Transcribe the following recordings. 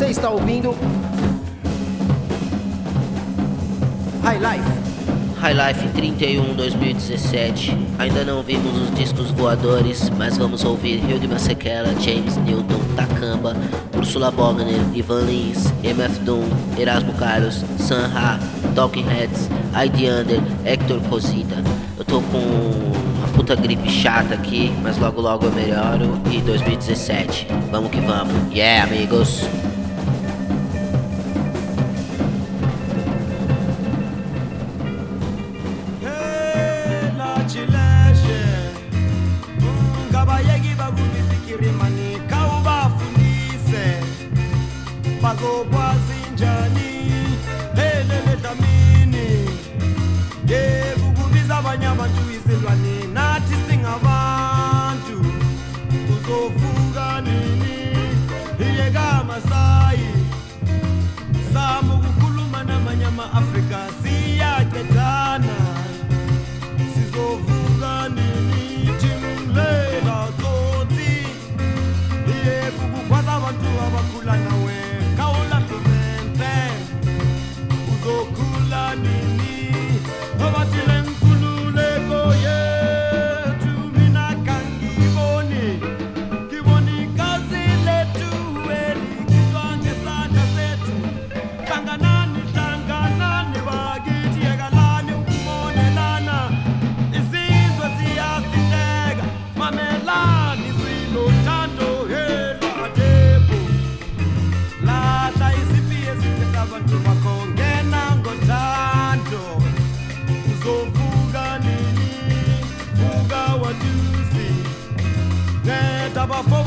Você está ouvindo High Life. High Life 31 2017. Ainda não vimos os discos voadores, mas vamos ouvir Hilde Masekela, James Newton, Takamba, Ursula Bogner, Ivan Lins, MF Doom, Erasmo Carlos, Sam Ha, Talking Heads, ID Under, Hector Cosita. Eu tô com uma puta gripe chata aqui, mas logo logo eu melhoro. E 2017, vamos que vamos. Yeah, amigos! Iyekamasayi sama ukukhuluma namanye ama-afrika siyaqedana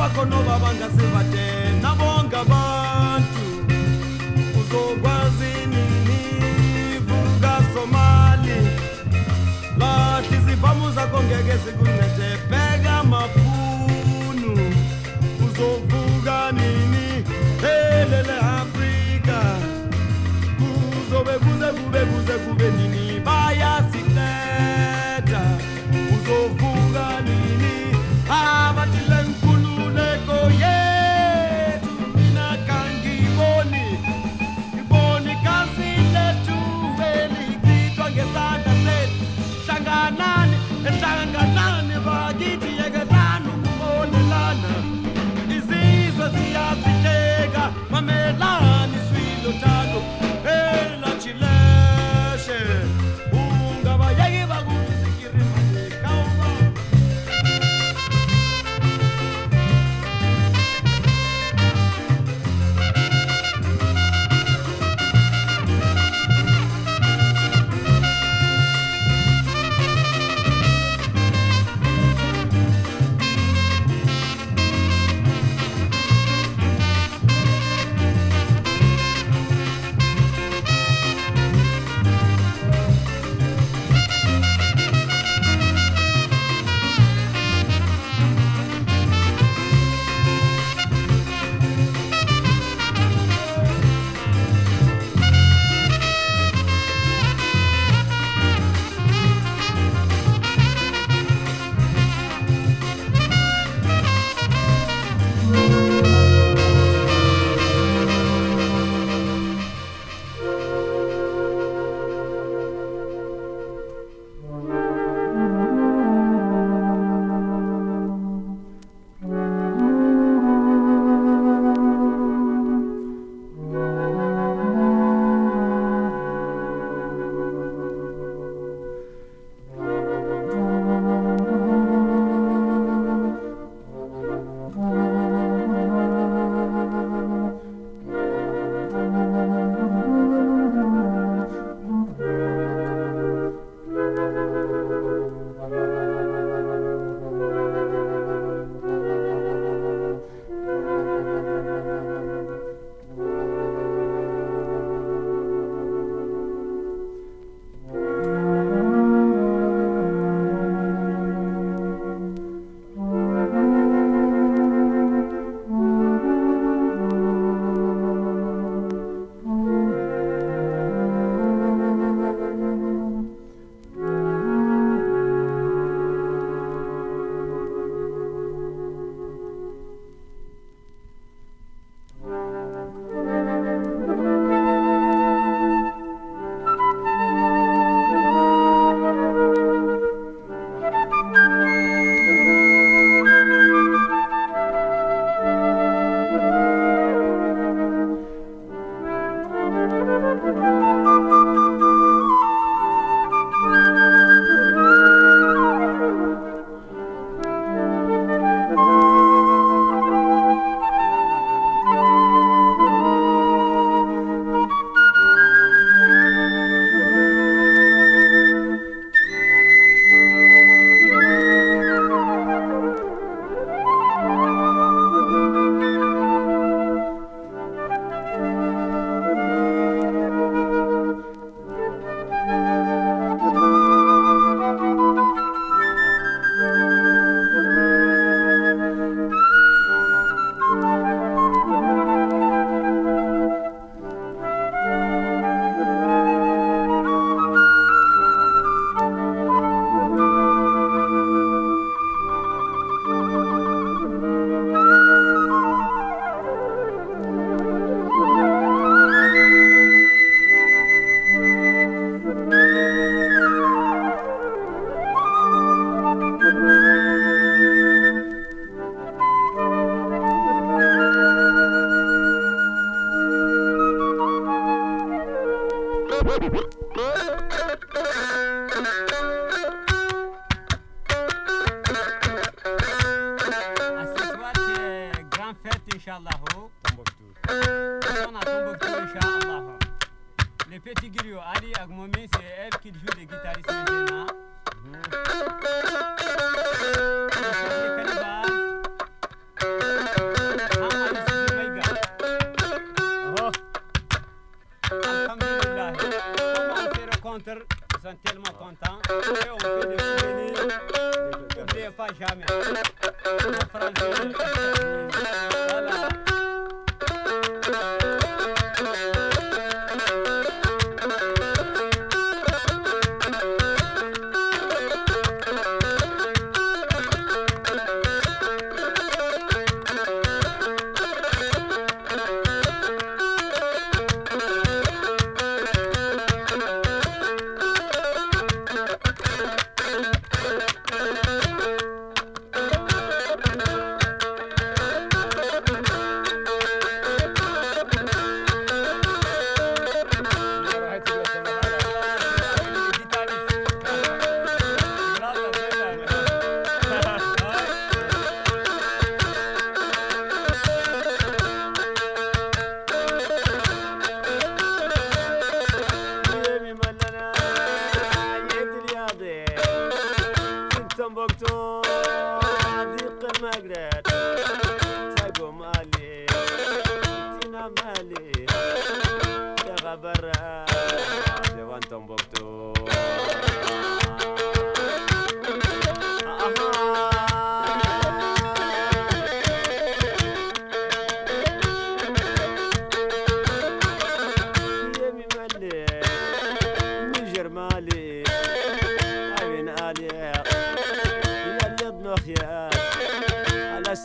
bakhonoba bangasebade nabonke abantu uzokwazi ninivuka somali. Lahli izivamu zakho ngeke zikuncede bheka maphunu uzokwazi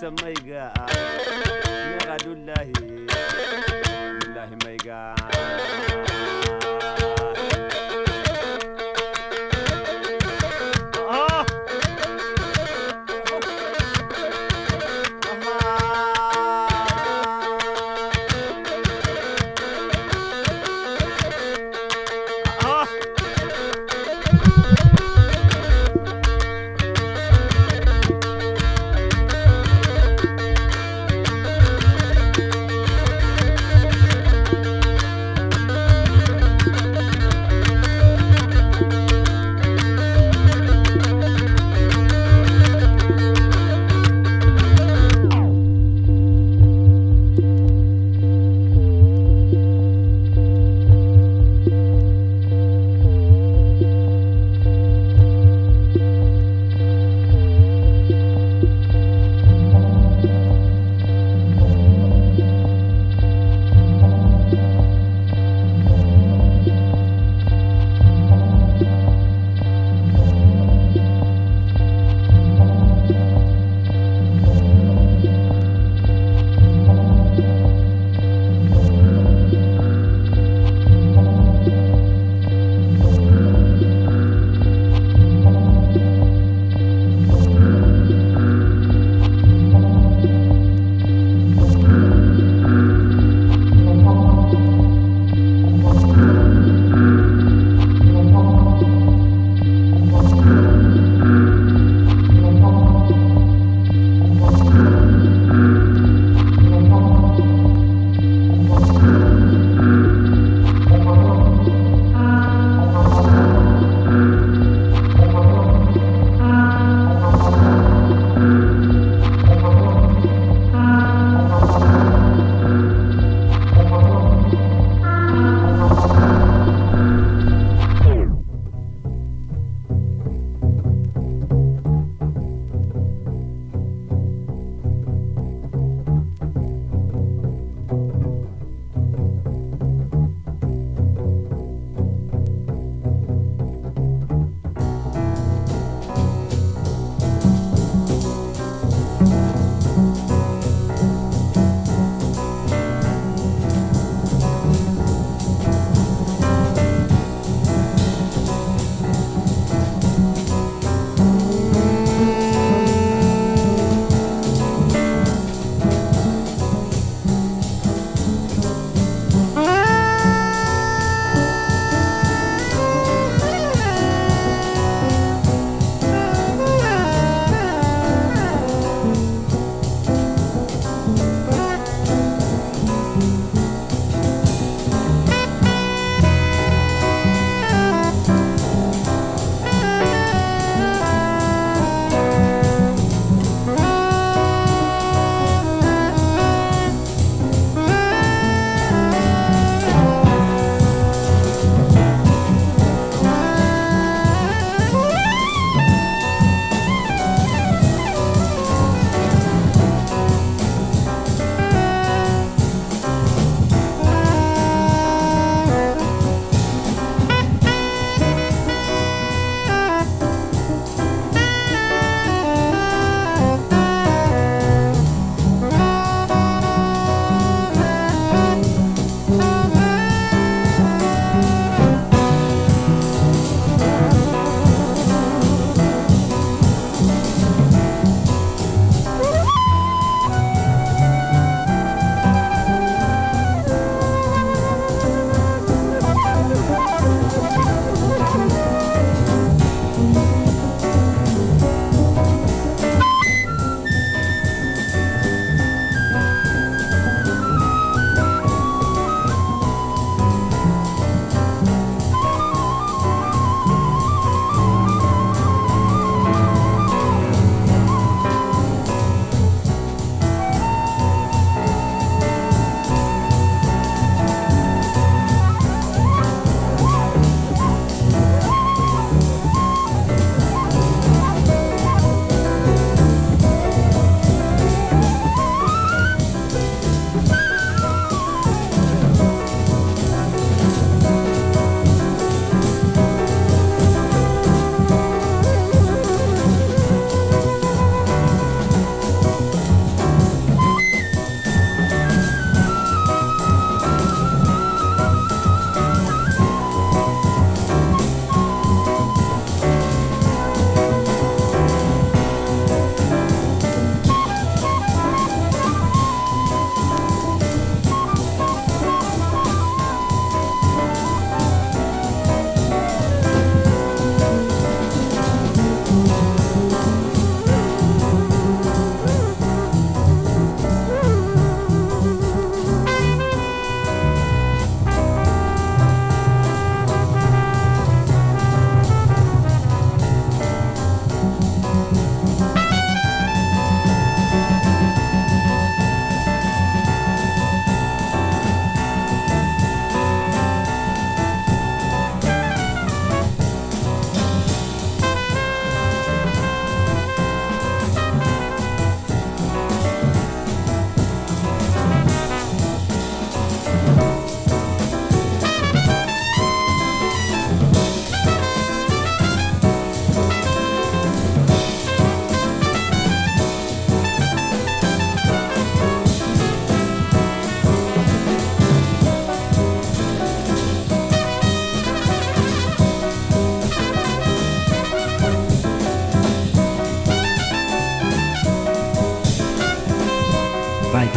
samaiga. Nagadullahi billahi maiga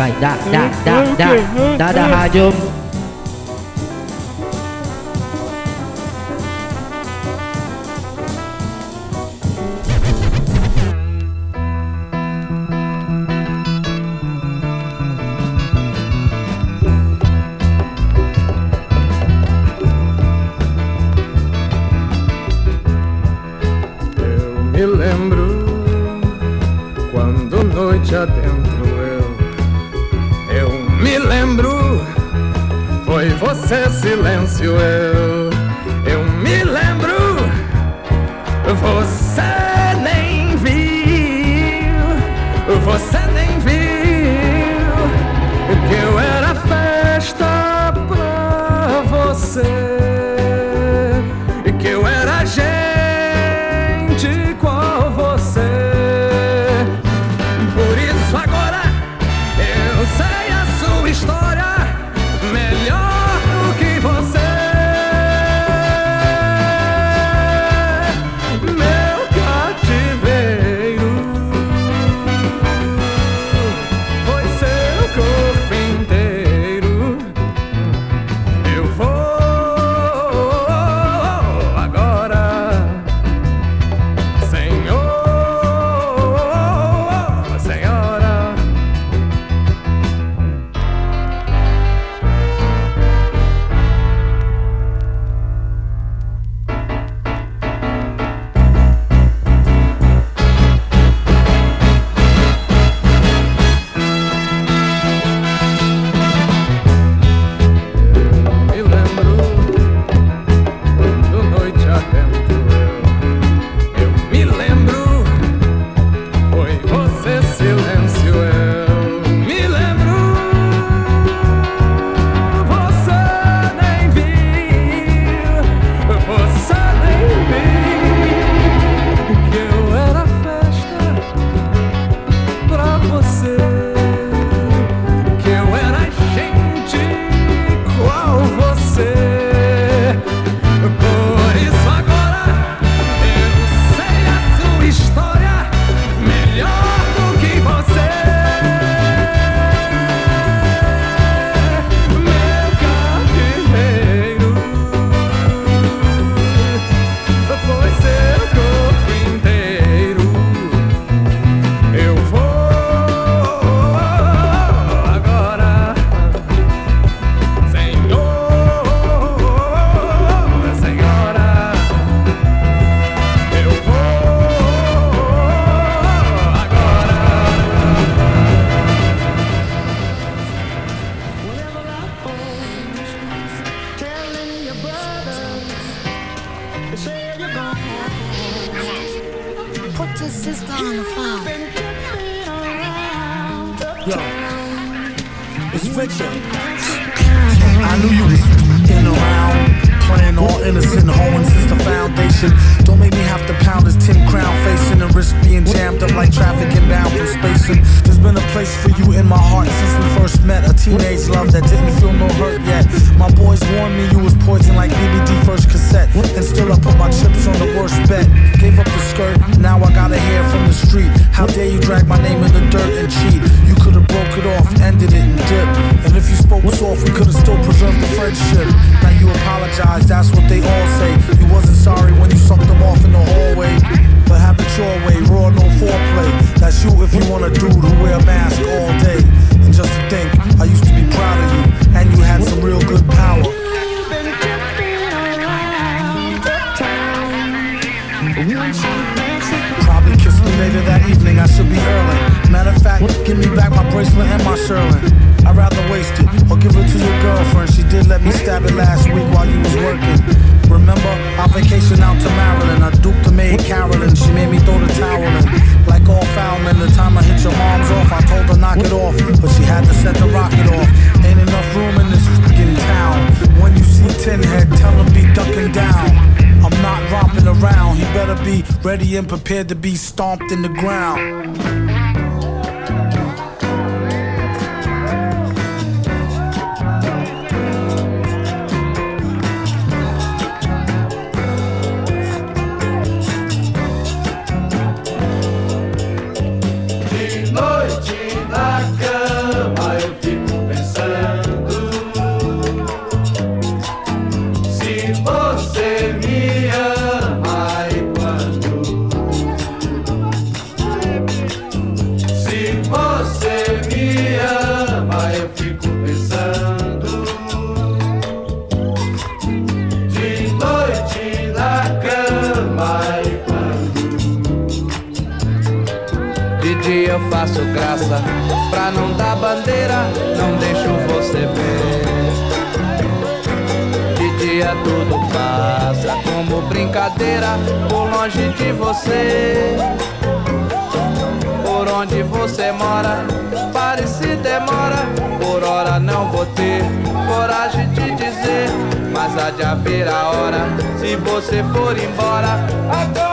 vai, vai, dá, dá, dá, dá, dá da rádio. Put your sister on the phone. Yo, it's Victor. I knew you was in around, playing all innocent, hoeing since the foundation. Don't make me have to pound this tin crown facing and risk being jammed up like traffic inbound from spacing. There's been a place for you in my heart since we first met. A teenage love that didn't feel no hurt yet. My boys warned me you was poison like BBD first cassette, and still I put my chips on the worst bet. Gave up the skirt, now I gotta hear from the street. How dare you drag my name in the dirt and cheat? You could've broke it off, ended it and dipped. And if you spoke soft, we could've still preserved the friendship. Now you apologize, that's what they all say. You wasn't sorry when you sucked them off in the hallway. But have it your way, raw, no foreplay. That's you if you want a dude who wear a mask all day. And just to think, I used to be proud of you, and you had some real good power. Probably kiss me later that evening, I should be early. Matter of fact, give me back my bracelet and my Sherlin. I'd rather waste it or give it to your girlfriend. She did let me stab it last week while you was working. Remember our vacation out to Maryland? I duped the maid Carolyn. She made me throw the towel in. Like all foulmen, the time I hit your mom's off, I told her knock it off, but she had to set the rocket off. Ain't enough room in this fucking town. When you see Tin Head, tell him be ducking down. I'm not romping around. He better be ready and prepared to be stomped in the ground. eu faço graça. Pra não dar bandeira, não deixo você ver. De dia tudo passa como brincadeira, por longe de você. Por onde você mora, pare se demora. Por hora não vou ter coragem de dizer, mas há de haver a hora. Se você for embora, agora.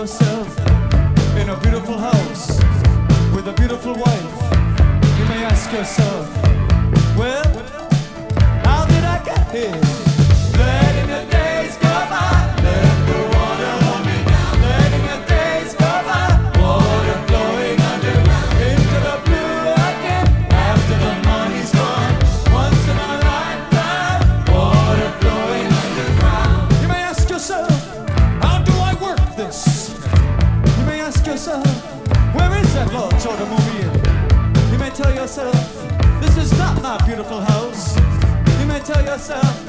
yourself in a beautiful house with a beautiful wife, you may ask yourself. yourself.